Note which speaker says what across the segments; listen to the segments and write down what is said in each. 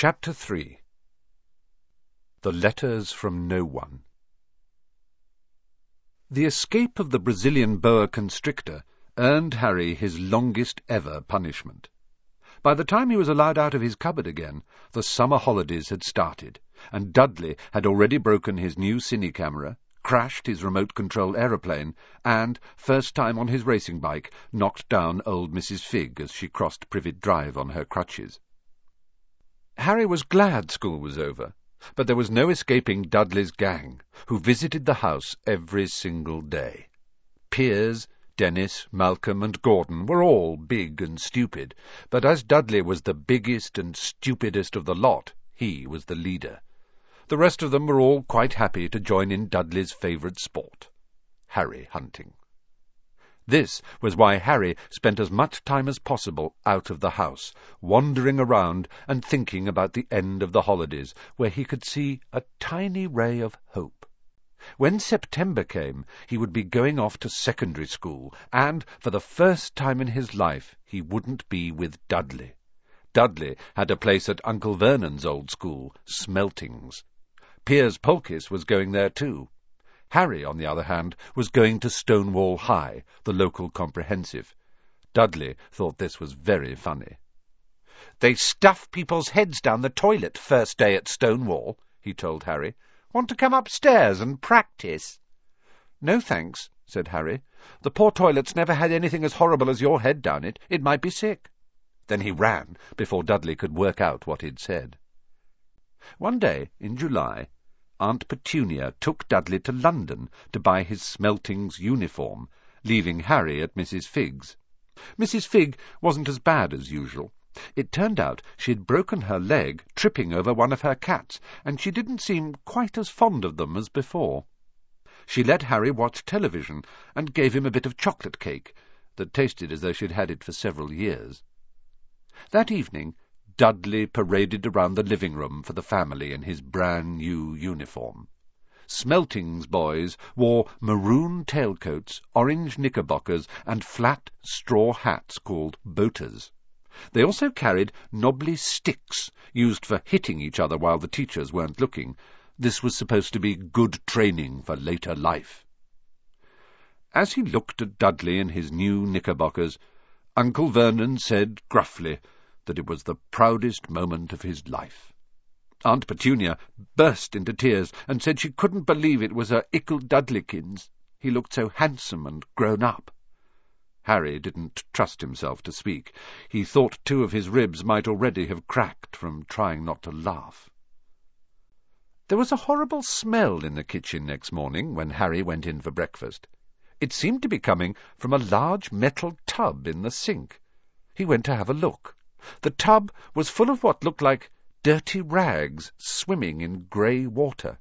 Speaker 1: Chapter 3 The Letters from No One The escape of the Brazilian boa constrictor earned Harry his longest ever punishment. By the time he was allowed out of his cupboard again, the summer holidays had started, and Dudley had already broken his new cine camera, crashed his remote-control aeroplane, and, first time on his racing bike, knocked down old Mrs. Figg as she crossed Privet Drive on her crutches. Harry was glad school was over, but there was no escaping Dudley's gang, who visited the house every single day. Piers, Dennis, Malcolm, and Gordon were all big and stupid, but as Dudley was the biggest and stupidest of the lot, he was the leader. The rest of them were all quite happy to join in Dudley's favourite sport, Harry hunting. This was why Harry spent as much time as possible out of the house, wandering around and thinking about the end of the holidays, where he could see a tiny ray of hope. When September came, he would be going off to secondary school, and, for the first time in his life, he wouldn't be with Dudley. Dudley had a place at Uncle Vernon's old school, Smeltings. Piers Polkiss was going there too. Harry, on the other hand, was going to Stonewall High, the local comprehensive. Dudley thought this was very funny.
Speaker 2: They stuff people's heads down the toilet first day at Stonewall, he told Harry. Want to come upstairs and practice?
Speaker 1: No, thanks, said Harry. The poor toilet's never had anything as horrible as your head down it. It might be sick. Then he ran before Dudley could work out what he'd said. One day, in July, Aunt Petunia took Dudley to London to buy his Smeltings uniform, leaving Harry at Mrs. Figg's. Mrs. Figg wasn't as bad as usual. It turned out she had broken her leg tripping over one of her cats, and she didn't seem quite as fond of them as before. She let Harry watch television and gave him a bit of chocolate cake that tasted as though she'd had it for several years. That evening, Dudley paraded around the living room for the family in his brand new uniform. Smelting's boys wore maroon tailcoats, orange knickerbockers, and flat straw hats called boaters. They also carried knobbly sticks, used for hitting each other while the teachers weren't looking. This was supposed to be good training for later life. As he looked at Dudley in his new knickerbockers, Uncle Vernon said gruffly, that it was the proudest moment of his life. Aunt Petunia burst into tears and said she couldn't believe it was her Ickle Dudleykins. He looked so handsome and grown up. Harry didn't trust himself to speak. He thought two of his ribs might already have cracked from trying not to laugh. There was a horrible smell in the kitchen next morning when Harry went in for breakfast. It seemed to be coming from a large metal tub in the sink. He went to have a look. The tub was full of what looked like dirty rags swimming in grey water.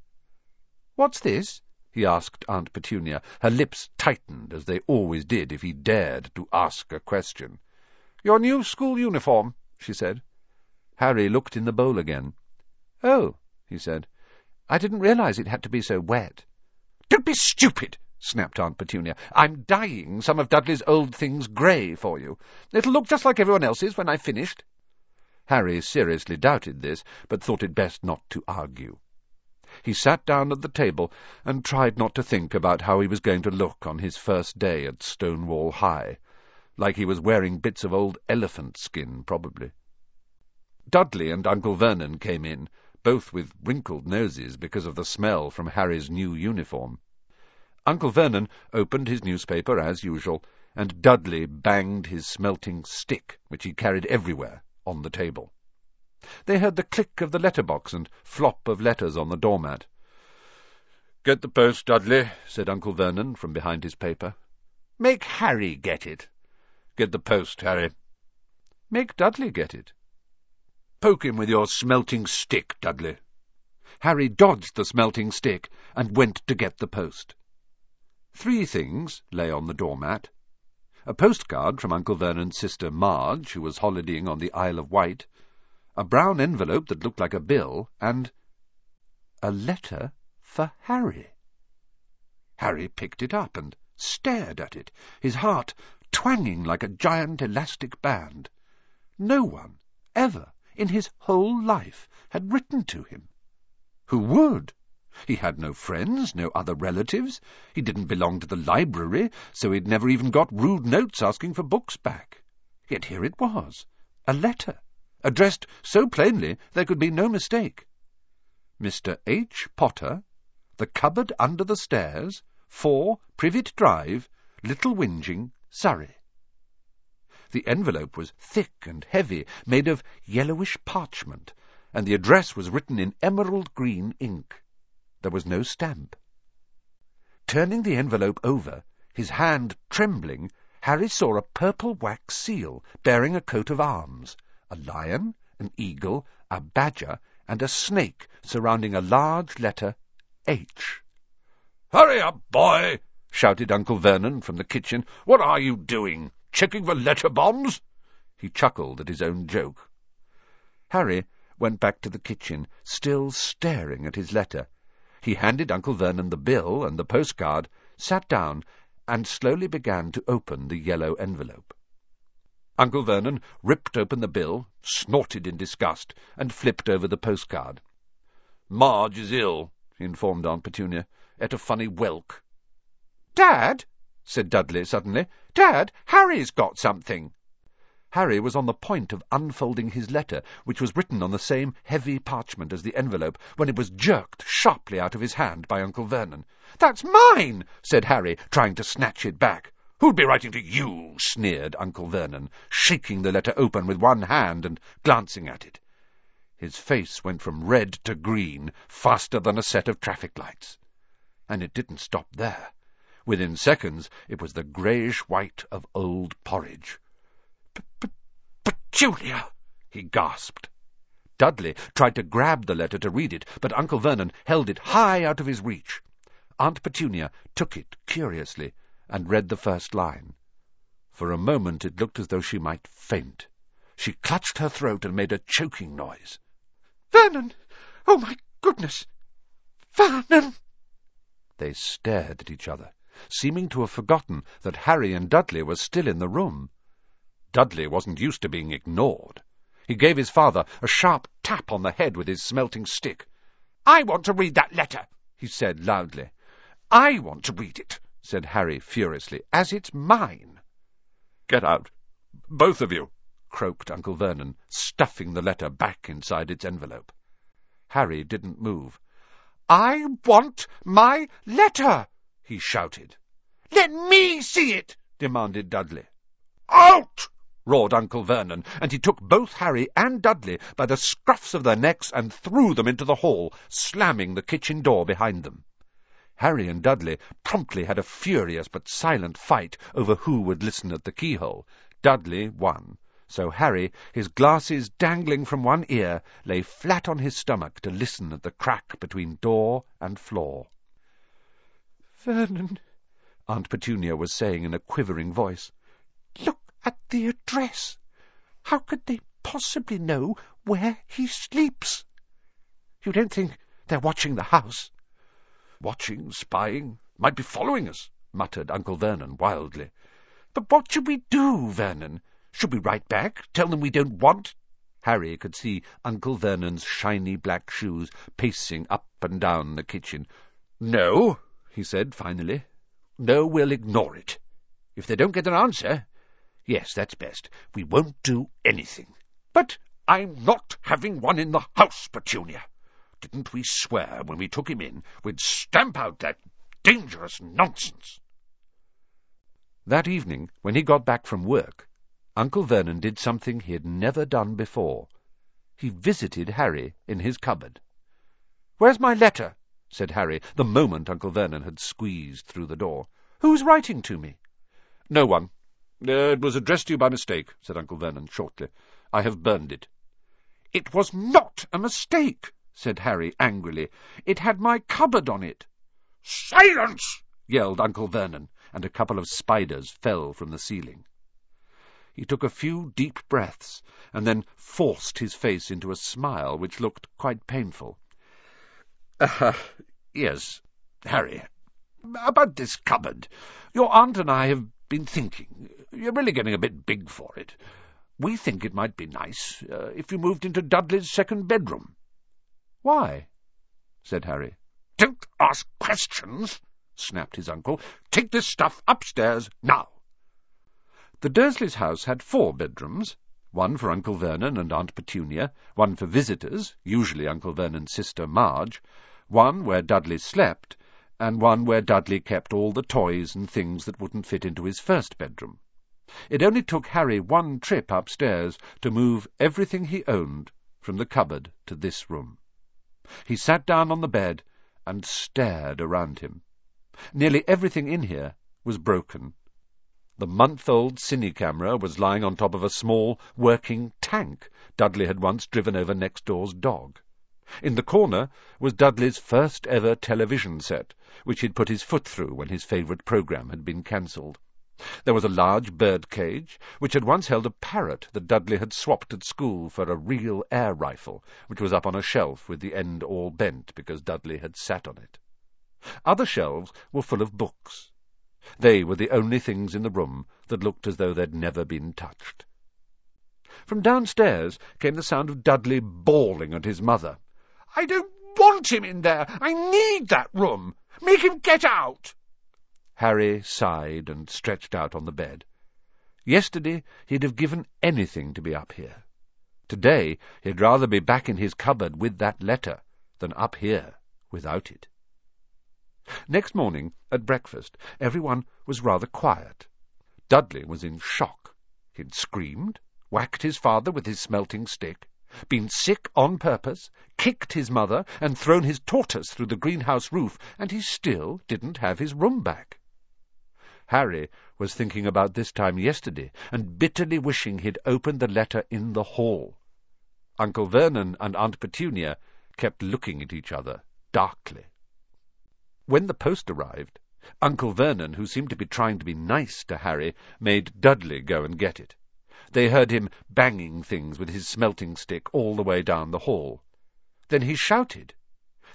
Speaker 1: "'What's this?' he asked Aunt Petunia. Her lips tightened, as they always did if he dared to ask a question. "'Your new school uniform,' she said. Harry looked in the bowl again. "'Oh,' he said. "'I didn't realize it had to be so wet.'
Speaker 2: "'Don't be stupid!' Snapped Aunt Petunia. I'm dyeing some of Dudley's old things grey for you. It'll look just like everyone else's when I've finished.
Speaker 1: Harry seriously doubted this, but thought it best not to argue. He sat down at the table and tried not to think about how he was going to look on his first day at Stonewall High, like he was wearing bits of old elephant skin, probably. Dudley and Uncle Vernon came in, both with wrinkled noses because of the smell from Harry's new uniform. Uncle Vernon opened his newspaper as usual, and Dudley banged his smelting stick, which he carried everywhere, on the table. They heard the click of the letterbox and flop of letters on the doormat. "'Get the post, Dudley,' said Uncle Vernon from behind his paper.
Speaker 2: "'Make Harry get it.'
Speaker 1: "'Get the post, Harry.'
Speaker 2: "'Make Dudley get it.'
Speaker 1: "'Poke him with your smelting stick, Dudley.' Harry dodged the smelting stick and went to get the post. Three things lay on the doormat. A postcard from Uncle Vernon's sister Marge, who was holidaying on the Isle of Wight, a brown envelope that looked like a bill, and a letter for Harry. Harry picked it up and stared at it, his heart twanging like a giant elastic band. No one, ever, in his whole life had written to him. Who would? He had no friends, no other relatives. He didn't belong to the library, so he'd never even got rude notes asking for books back. Yet here it was, a letter, addressed so plainly there could be no mistake. Mr. H. Potter, The Cupboard Under the Stairs, 4 Privet Drive, Little Whinging, Surrey. The envelope was thick and heavy, made of yellowish parchment, and the address was written in emerald green ink. There was no stamp. Turning the envelope over, his hand trembling, Harry saw a purple wax seal bearing a coat of arms, a lion, an eagle, a badger, and a snake surrounding a large letter H.
Speaker 2: "Hurry up, boy!" shouted Uncle Vernon from the kitchen. "What are you doing? Checking for letter bombs?"
Speaker 1: He chuckled at his own joke. Harry went back to the kitchen, still staring at his letter. He handed Uncle Vernon the bill and the postcard, sat down, and slowly began to open the yellow envelope. Uncle Vernon ripped open the bill, snorted in disgust, and flipped over the postcard.
Speaker 2: "Marge is ill," he informed Aunt Petunia. "at a funny whelk."
Speaker 1: "Dad," said Dudley suddenly, "Dad, Harry's got something." Harry was on the point of unfolding his letter, which was written on the same heavy parchment as the envelope, when it was jerked sharply out of his hand by Uncle Vernon. "That's mine!" said Harry, trying to snatch it back.
Speaker 2: "Who'd be writing to you?" sneered Uncle Vernon, shaking the letter open with one hand and glancing at it. His face went from red to green faster than a set of traffic lights. And it didn't stop there. Within seconds it was the greyish-white of old porridge. "Petunia!" he gasped. Dudley tried to grab the letter to read it, but Uncle Vernon held it high out of his reach. Aunt Petunia took it curiously and read the first line. For a moment it looked as though she might faint. She clutched her throat and made a choking noise.
Speaker 1: Vernon! Oh, my goodness! Vernon! They stared at each other, seeming to have forgotten that Harry and Dudley were still in the room. Dudley wasn't used to being ignored. He gave his father a sharp tap on the head with his smelting stick. "I want to read that letter," he said loudly. "I want to read it," said Harry furiously, "as it's mine."
Speaker 2: "Get out, both of you!" croaked Uncle Vernon, stuffing the letter back inside its envelope.
Speaker 1: Harry didn't move. "I want my letter!" he shouted. "Let me see it!" demanded Dudley.
Speaker 2: "Out!"
Speaker 1: Roared Uncle Vernon, and he took both Harry and Dudley by the scruffs of their necks and threw them into the hall, slamming the kitchen door behind them. Harry and Dudley promptly had a furious but silent fight over who would listen at the keyhole. Dudley won. So Harry, his glasses dangling from one ear, lay flat on his stomach to listen at the crack between door and floor. "Vernon," Aunt Petunia was saying in a quivering voice, "look at the address. How could they possibly know where he sleeps? You don't think they're watching the house?"
Speaker 2: "Watching, spying, might be following us," muttered Uncle Vernon wildly.
Speaker 1: "But what should we do, Vernon? Should we write back, tell them we don't want—" Harry could see Uncle Vernon's shiny black shoes pacing up and down the kitchen.
Speaker 2: "No," he said finally. "No, we'll ignore it. If they don't get an answer, yes, that's best. We won't do anything. But I'm not having one in the house, Petunia. Didn't we swear when we took him in we'd stamp out that dangerous nonsense?"
Speaker 1: That evening, when he got back from work, Uncle Vernon did something he had never done before. He visited Harry in his cupboard. "Where's my letter?" said Harry, the moment Uncle Vernon had squeezed through the door. "Who's writing to me?"
Speaker 2: "No one. Uh, it was addressed to you by mistake," said Uncle Vernon shortly. "I have burned it."
Speaker 1: "It was not a mistake," said Harry angrily. "It had my cupboard on it."
Speaker 2: "Silence!"
Speaker 1: yelled Uncle Vernon, and a couple of spiders fell from the ceiling. He took a few deep breaths, and then forced his face into a smile which looked quite painful.
Speaker 2: Uh, yes, Harry. About this cupboard. Your aunt and I have been thinking. You're really getting a bit big for it. We think it might be nice uh, if you moved into Dudley's second bedroom.
Speaker 1: Why? said Harry.
Speaker 2: Don't ask questions, snapped his uncle. Take this stuff upstairs now.
Speaker 1: The Dursleys' house had four bedrooms, one for Uncle Vernon and Aunt Petunia, one for visitors, usually Uncle Vernon's sister Marge, one where Dudley slept, and one where Dudley kept all the toys and things that wouldn't fit into his first bedroom. It only took Harry one trip upstairs to move everything he owned from the cupboard to this room. He sat down on the bed and stared around him. Nearly everything in here was broken. The month-old cine camera was lying on top of a small, working tank Dudley had once driven over next door's dog. In the corner was Dudley's first-ever television set, which he'd put his foot through when his favourite programme had been cancelled. There was a large bird cage, which had once held a parrot that Dudley had swapped at school for a real air rifle, which was up on a shelf with the end all bent because Dudley had sat on it. Other shelves were full of books. They were the only things in the room that looked as though they'd never been touched. From downstairs came the sound of Dudley bawling at his mother.
Speaker 2: I don't want him in there. I need that room. Make him get out.
Speaker 1: Harry sighed and stretched out on the bed. Yesterday he'd have given anything to be up here. Today he'd rather be back in his cupboard with that letter than up here without it. Next morning, at breakfast, everyone was rather quiet. Dudley was in shock. He'd screamed, whacked his father with his smelting stick, been sick on purpose, kicked his mother, and thrown his tortoise through the greenhouse roof, and he still didn't have his room back. Harry was thinking about this time yesterday, and bitterly wishing he'd opened the letter in the hall. Uncle Vernon and Aunt Petunia kept looking at each other darkly. When the post arrived, Uncle Vernon, who seemed to be trying to be nice to Harry, made Dudley go and get it. They heard him banging things with his smelting stick all the way down the hall. Then he shouted,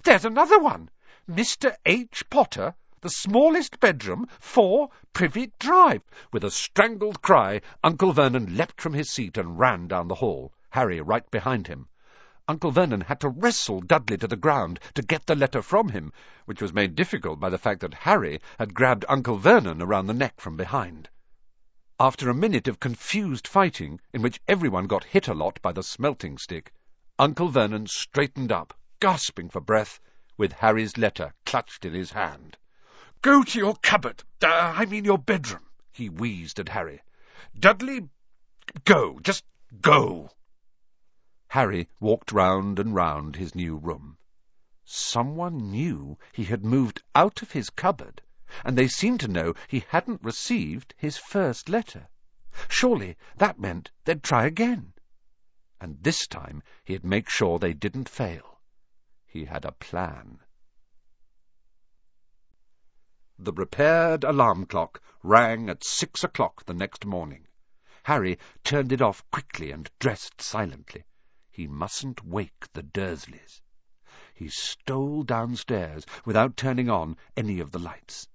Speaker 2: There's another one! Mr. H. Potter the smallest bedroom, four, Privet Drive.
Speaker 1: With a strangled cry, Uncle Vernon leapt from his seat and ran down the hall, Harry right behind him. Uncle Vernon had to wrestle Dudley to the ground to get the letter from him, which was made difficult by the fact that Harry had grabbed Uncle Vernon around the neck from behind. After a minute of confused fighting, in which everyone got hit a lot by the smelting stick, Uncle Vernon straightened up, gasping for breath, with Harry's letter clutched in his hand.
Speaker 2: Go to your cupboard. Uh, I mean your bedroom, he wheezed at Harry. Dudley, go, just go.
Speaker 1: Harry walked round and round his new room. Someone knew he had moved out of his cupboard, and they seemed to know he hadn't received his first letter. Surely that meant they'd try again. And this time he'd make sure they didn't fail. He had a plan. The repaired alarm clock rang at six o'clock the next morning. Harry turned it off quickly and dressed silently. He mustn't wake the Dursleys. He stole downstairs without turning on any of the lights.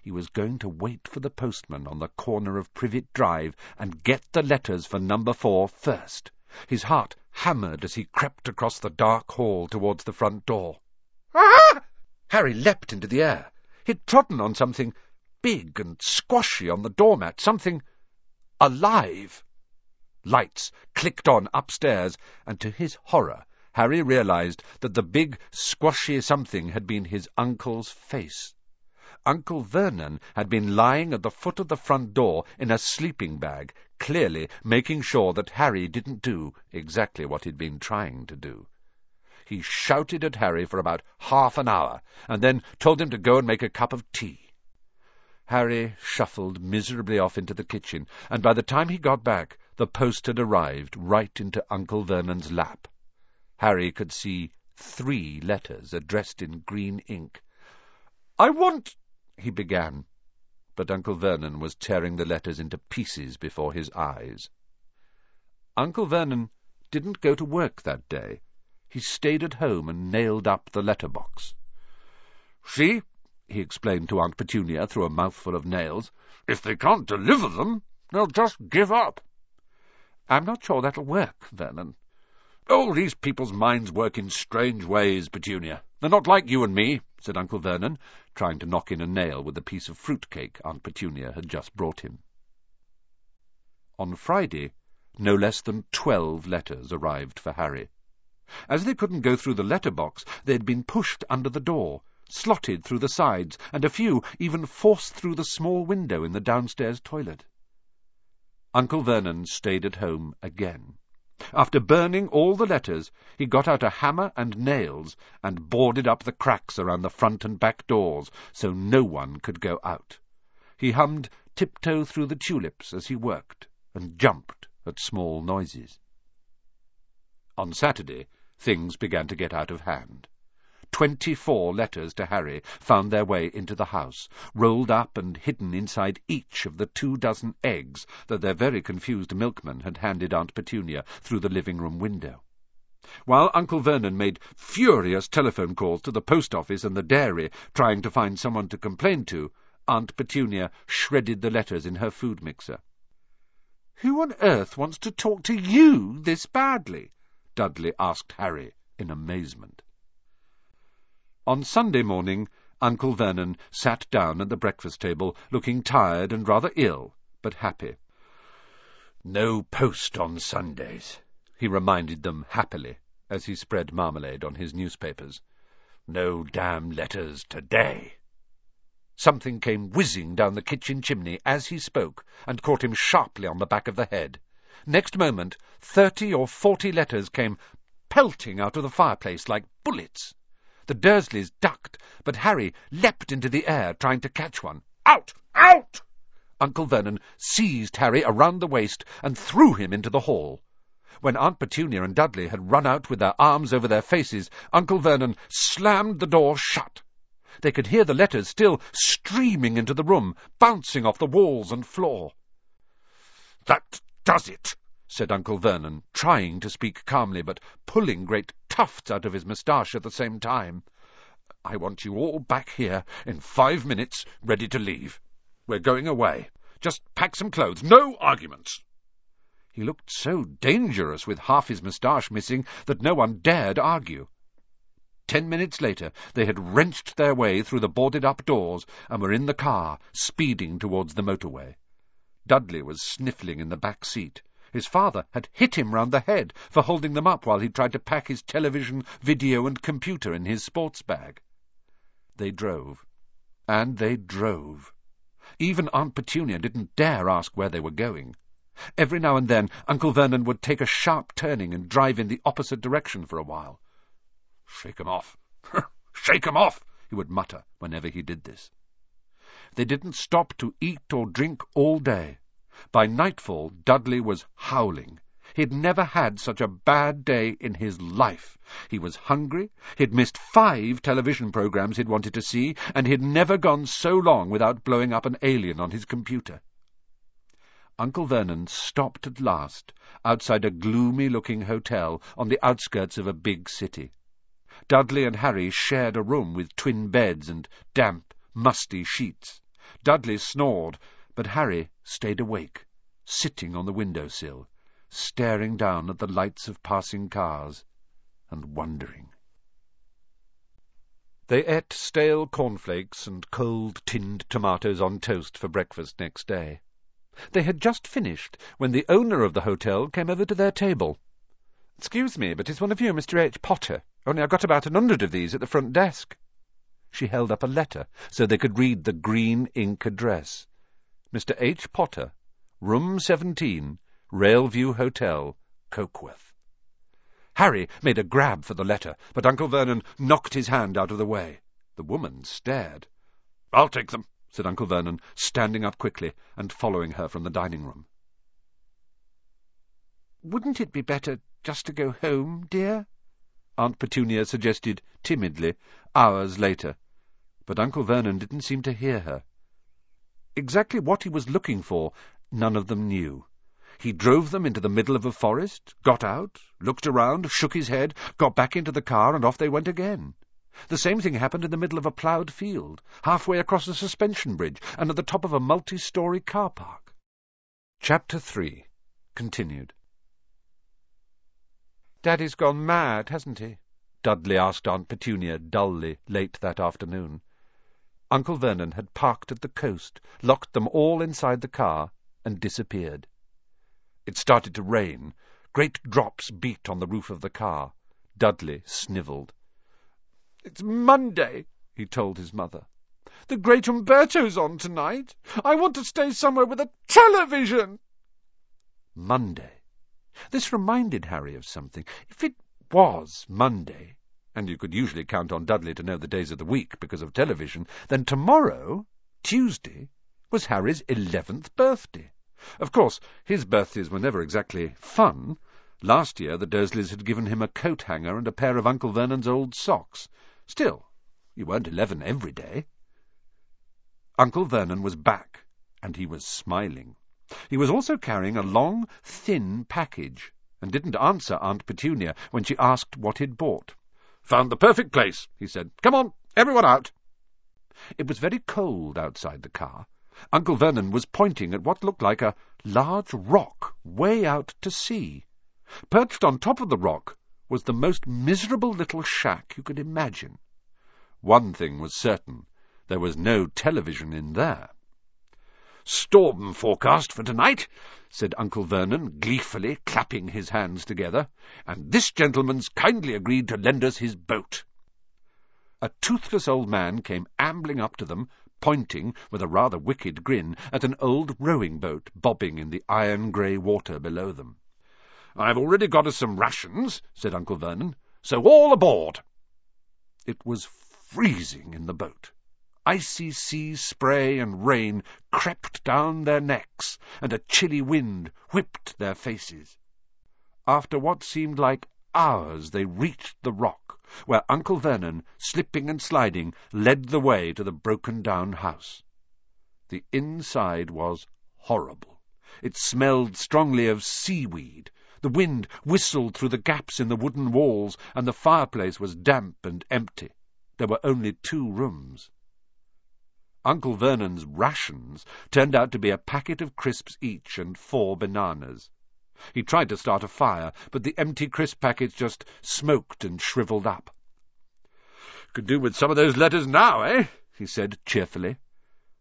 Speaker 1: He was going to wait for the postman on the corner of Privet Drive and get the letters for number four first. His heart hammered as he crept across the dark hall towards the front door.
Speaker 2: Ah!
Speaker 1: Harry leapt into the air. He'd trodden on something big and squashy on the doormat, something alive. Lights clicked on upstairs, and to his horror, Harry realized that the big, squashy something had been his uncle's face. Uncle Vernon had been lying at the foot of the front door in a sleeping bag, clearly making sure that Harry didn't do exactly what he'd been trying to do. He shouted at Harry for about half an hour, and then told him to go and make a cup of tea. Harry shuffled miserably off into the kitchen, and by the time he got back, the post had arrived right into Uncle Vernon's lap. Harry could see three letters addressed in green ink.
Speaker 2: I want...
Speaker 1: he began, but Uncle Vernon was tearing the letters into pieces before his eyes. Uncle Vernon didn't go to work that day. He stayed at home and nailed up the letterbox.
Speaker 2: See,
Speaker 1: he explained to Aunt Petunia through a mouthful of nails,
Speaker 2: if they can't deliver them, they'll just give up. I'm not sure that'll work, Vernon.
Speaker 1: Oh, these people's minds work in strange ways, Petunia. They're not like you and me, said Uncle Vernon, trying to knock in a nail with a piece of fruit cake Aunt Petunia had just brought him. On Friday, no less than twelve letters arrived for Harry. As they couldn't go through the letter box, they had been pushed under the door, slotted through the sides, and a few even forced through the small window in the downstairs toilet. Uncle Vernon stayed at home again. After burning all the letters, he got out a hammer and nails and boarded up the cracks around the front and back doors so no one could go out. He hummed Tiptoe Through the Tulips as he worked, and jumped at small noises. On Saturday, things began to get out of hand. Twenty-four letters to Harry found their way into the house, rolled up and hidden inside each of the two dozen eggs that their very confused milkman had handed Aunt Petunia through the living-room window. While Uncle Vernon made furious telephone calls to the post office and the dairy, trying to find someone to complain to, Aunt Petunia shredded the letters in her food mixer.
Speaker 2: "Who on earth wants to talk to you this badly?" Dudley asked Harry in amazement.
Speaker 1: On Sunday morning, Uncle Vernon sat down at the breakfast table, looking tired and rather ill, but happy. No post on Sundays, he reminded them happily, as he spread marmalade on his newspapers. No damn letters today. Something came whizzing down the kitchen chimney as he spoke, and caught him sharply on the back of the head. Next moment, thirty or forty letters came pelting out of the fireplace like bullets. The Dursleys ducked, but Harry leapt into the air, trying to catch one. Out! Out! Uncle Vernon seized Harry around the waist and threw him into the hall. When Aunt Petunia and Dudley had run out with their arms over their faces, Uncle Vernon slammed the door shut. They could hear the letters still streaming into the room, bouncing off the walls and floor. That does it, said Uncle Vernon, trying to speak calmly, but pulling great tufts out of his moustache at the same time. I want you all back here in five minutes, ready to leave. We're going away. Just pack some clothes. No arguments. He looked so dangerous with half his moustache missing that no one dared argue. Ten minutes later, they had wrenched their way through the boarded-up doors and were in the car, speeding towards the motorway. Dudley was sniffling in the back seat. His father had hit him round the head for holding them up while he tried to pack his television, video, and computer in his sports bag. They drove. And they drove. Even Aunt Petunia didn't dare ask where they were going. Every now and then Uncle Vernon would take a sharp turning and drive in the opposite direction for a while. Shake 'em off. Shake 'em off, he would mutter whenever he did this. They didn't stop to eat or drink all day. By nightfall, Dudley was howling. He'd never had such a bad day in his life. He was hungry, he'd missed five television programs he'd wanted to see, and he'd never gone so long without blowing up an alien on his computer. Uncle Vernon stopped at last, outside a gloomy-looking hotel on the outskirts of a big city. Dudley and Harry shared a room with twin beds and damp, musty sheets. Dudley snored, but Harry stayed awake, sitting on the window-sill, staring down at the lights of passing cars, and wondering. They ate stale cornflakes and cold tinned tomatoes on toast for breakfast next day. They had just finished when the owner of the hotel came over to their table. "'Excuse me, but is one of you Mr. H. Potter? Only I've got about an hundred of these at the front desk.' She held up a letter so they could read the green ink address. Mr. H. Potter, Room 17, Railview Hotel, Cokeworth. Harry made a grab for the letter, but Uncle Vernon knocked his hand out of the way. The woman stared. "'I'll take them,' said Uncle Vernon, standing up quickly and following her from the dining-room. "'Wouldn't it be better just to go home, dear?' Aunt Petunia suggested timidly, hours later, but Uncle Vernon didn't seem to hear her. Exactly what he was looking for, none of them knew. He drove them into the middle of a forest, got out, looked around, shook his head, got back into the car, and off they went again. The same thing happened in the middle of a ploughed field, halfway across a suspension bridge, and at the top of a multi-story car park. Chapter 3 Continued Daddy's gone mad, hasn't he? Dudley asked Aunt Petunia dully late that afternoon. Uncle Vernon had parked at the coast, locked them all inside the car, and disappeared. It started to rain. Great drops beat on the roof of the car. Dudley snivelled. It's Monday, he told his mother. The great Humberto's on tonight. I want to stay somewhere with a television. Monday. This reminded Harry of something. If it was Monday, and you could usually count on Dudley to know the days of the week because of television, then tomorrow, Tuesday, was Harry's eleventh birthday. Of course, his birthdays were never exactly fun. Last year the Dursleys had given him a coat hanger and a pair of Uncle Vernon's old socks. Still, you weren't eleven every day. Uncle Vernon was back, and he was smiling. He was also carrying a long, thin package, and didn't answer Aunt Petunia when she asked what he'd bought. Found the perfect place, he said. Come on, everyone out. It was very cold outside the car. Uncle Vernon was pointing at what looked like a large rock way out to sea. Perched on top of the rock was the most miserable little shack you could imagine. One thing was certain. There was no television in there. Storm forecast for tonight, said Uncle Vernon, gleefully clapping his hands together, and this gentleman's kindly agreed to lend us his boat. A toothless old man came ambling up to them, pointing, with a rather wicked grin, at an old rowing boat bobbing in the iron-grey water below them. I've already got us some rations, said Uncle Vernon, so all aboard. It was freezing in the boat. Icy sea spray and rain crept down their necks, and a chilly wind whipped their faces. After what seemed like hours they reached the rock, where Uncle Vernon, slipping and sliding, led the way to the broken-down house. The inside was horrible. It smelled strongly of seaweed. The wind whistled through the gaps in the wooden walls, and the fireplace was damp and empty. There were only two rooms. Uncle Vernon's rations turned out to be a packet of crisps each and four bananas. He tried to start a fire, but the empty crisp packets just smoked and shriveled up. Could do with some of those letters now, eh? he said cheerfully.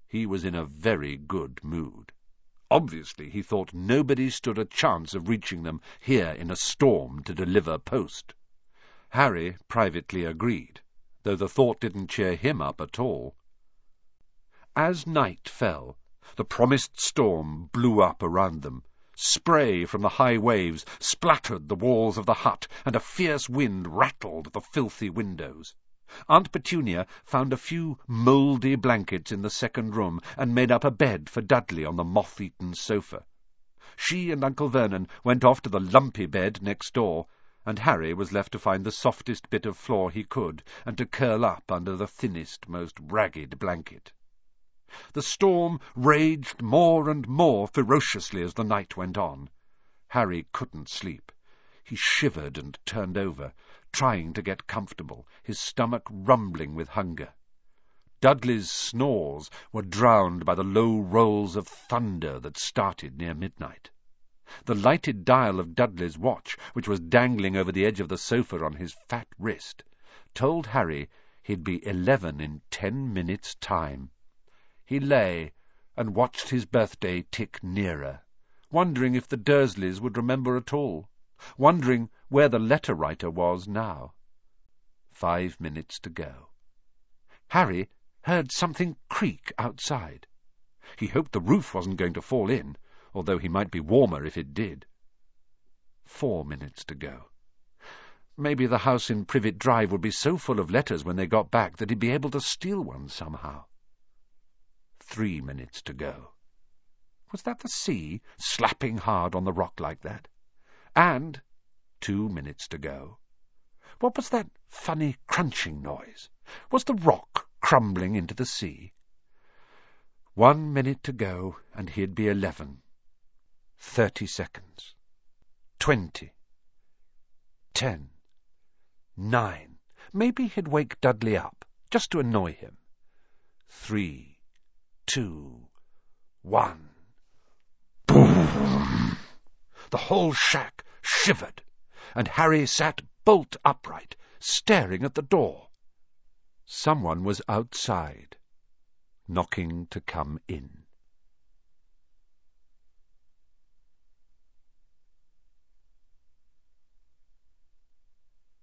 Speaker 1: He was in a very good mood. Obviously he thought nobody stood a chance of reaching them here in a storm to deliver post. Harry privately agreed, though the thought didn't cheer him up at all. As night fell, the promised storm blew up around them. Spray from the high waves splattered the walls of the hut, and a fierce wind rattled the filthy windows. Aunt Petunia found a few mouldy blankets in the second room and made up a bed for Dudley on the moth-eaten sofa. She and Uncle Vernon went off to the lumpy bed next door, and Harry was left to find the softest bit of floor he could and to curl up under the thinnest, most ragged blanket. The storm raged more and more ferociously as the night went on. Harry couldn't sleep. He shivered and turned over, trying to get comfortable, his stomach rumbling with hunger. Dudley's snores were drowned by the low rolls of thunder that started near midnight. The lighted dial of Dudley's watch, which was dangling over the edge of the sofa on his fat wrist, told Harry he'd be eleven in ten minutes' time. He lay and watched his birthday tick nearer, wondering if the Dursleys would remember at all, wondering where the letter-writer was now. Five minutes to go. Harry heard something creak outside. He hoped the roof wasn't going to fall in, although he might be warmer if it did. Four minutes to go. Maybe the house in Privet Drive would be so full of letters when they got back that he'd be able to steal one somehow three minutes to go. Was that the sea slapping hard on the rock like that? And two minutes to go. What was that funny crunching noise? Was the rock crumbling into the sea? One minute to go, and he'd be eleven. Thirty seconds. Twenty. Ten. Nine. Maybe he'd wake Dudley up, just to annoy him. Three two, one. Boom! The whole shack shivered. and Harry sat bolt upright, staring at the door. Someone was outside, knocking to come in.